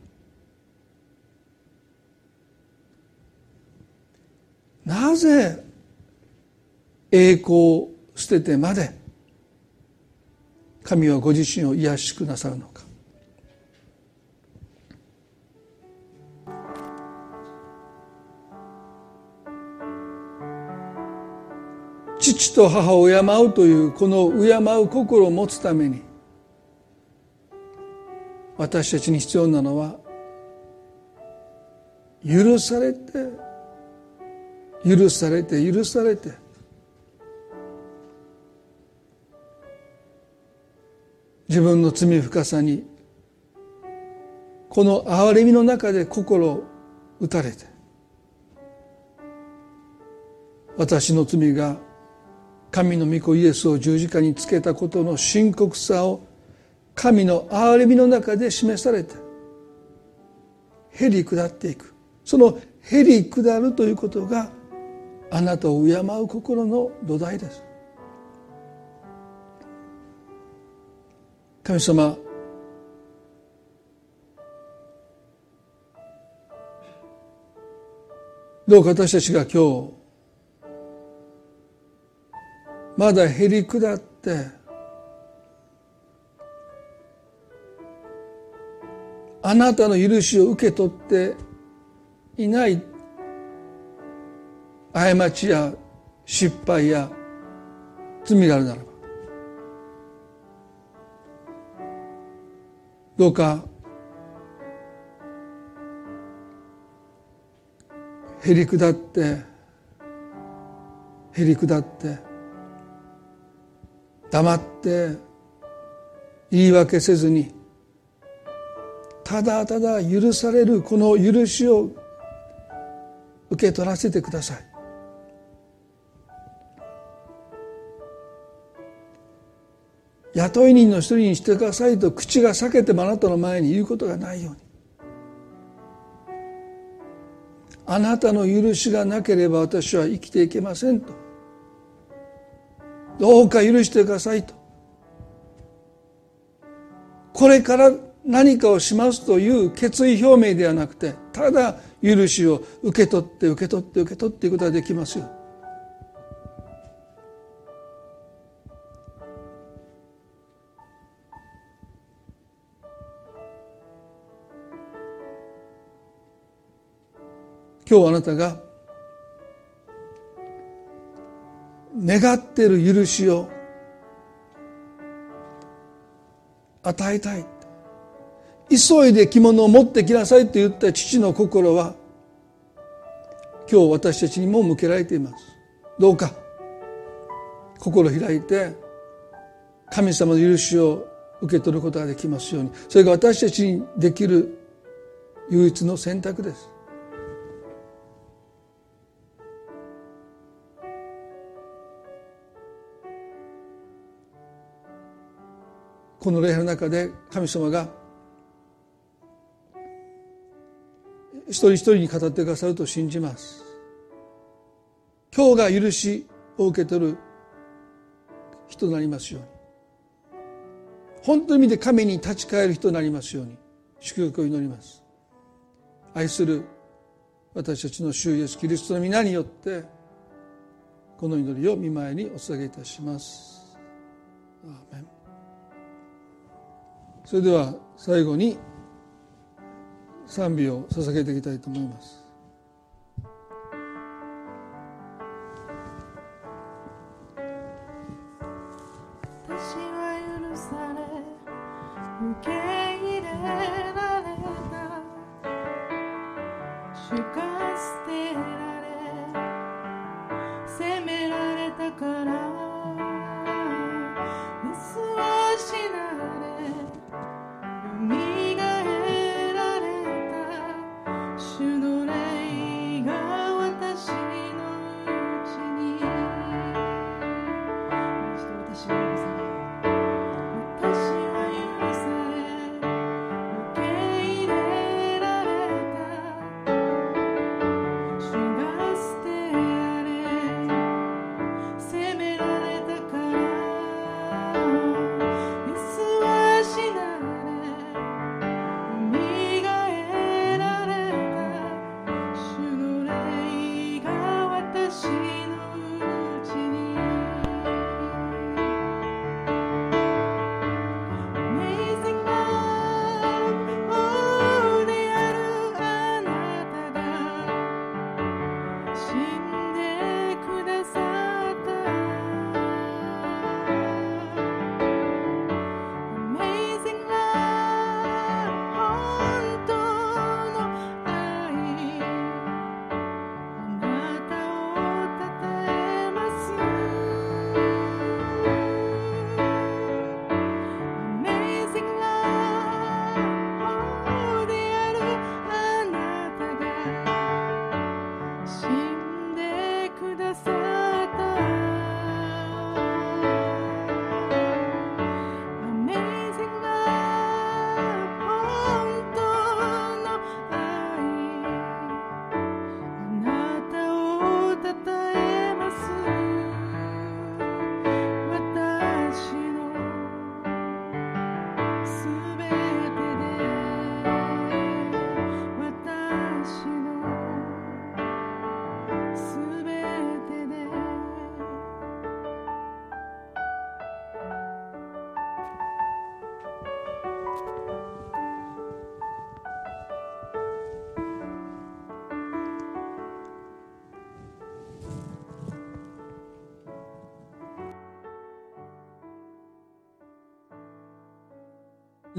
なぜ栄光を捨ててまで神はご自身を卑しくなさるのか。父と母を敬うというこの敬う心を持つために私たちに必要なのは許されて許されて許されて。自分の罪深さにこの憐れみの中で心を打たれて私の罪が神の御子イエスを十字架につけたことの深刻さを神の憐れみの中で示されてへり下っていく。そのへり下るということがあなたを敬う心の土台です。神様どうか私たちが今日まだへり下ってあなたの許しを受け取っていない過ちや失敗や罪があるならばどうかへり下ってへり下って黙って言い訳せずにただただ許されるこの許しを受け取らせてください。雇い人の一人にしてくださいと口が裂けてもあなたの前に言うことがないように。あなたの許しがなければ私は生きていけませんと。どうか許してくださいと。これから何かをしますという決意表明ではなくてただ許しを受け取って受け取って受け取っていくことができますよ。今日あなたが願っている許しを与えたい。急いで着物を持ってきなさいと言った父の心は今日私たちにも向けられています。どうか心開いて神様の許しを受け取ることができますように。それが私たちにできる唯一の選択です。この礼拝の中で神様が一人一人に語ってくださると信じます。今日が許しを受け取る人となりますように。本当の意味で神に立ち返る人になりますように。祝福を祈ります。愛する私たちの主イエスキリストの皆によってこの祈りを見舞いにお捧げいたします。それでは最後に賛美を捧げていきたいと思います。責められたから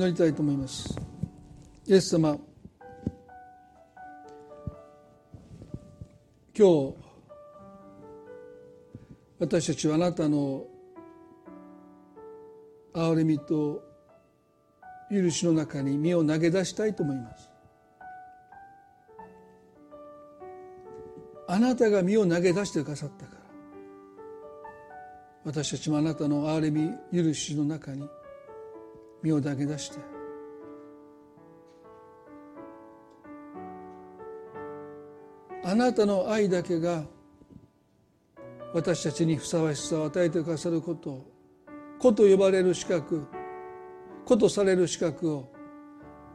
祈りたいと思います。イエス様今日私たちはあなたの憐れみと許しの中に身を投げ出したいと思います。あなたが身を投げ出してくださったから私たちもあなたの憐れみ許しの中に身を投げ出して。あなたの愛だけが私たちにふさわしさを与えてくださることを子と呼ばれる資格子とされる資格を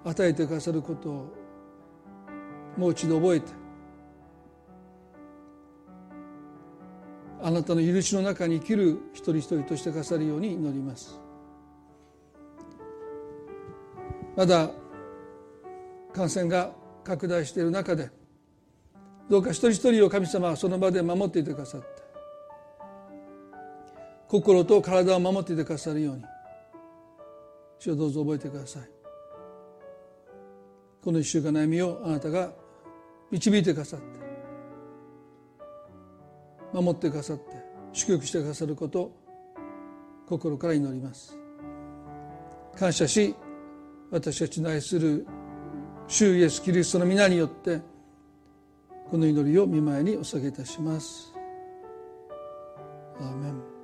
与えてくださることをもう一度覚えて。あなたの許しの中に生きる一人一人としてくださるように祈ります。まだ感染が拡大している中でどうか一人一人を神様はその場で守っていてくださって心と体を守っていてくださるように主をどうぞ覚えてください。この一週間の歩みをあなたが導いてくださって守ってくださって祝福してくださることを心から祈ります。感謝し私たちの愛する主イエスキリストの皆によってこの祈りを見舞いにお下げいたします。アーメン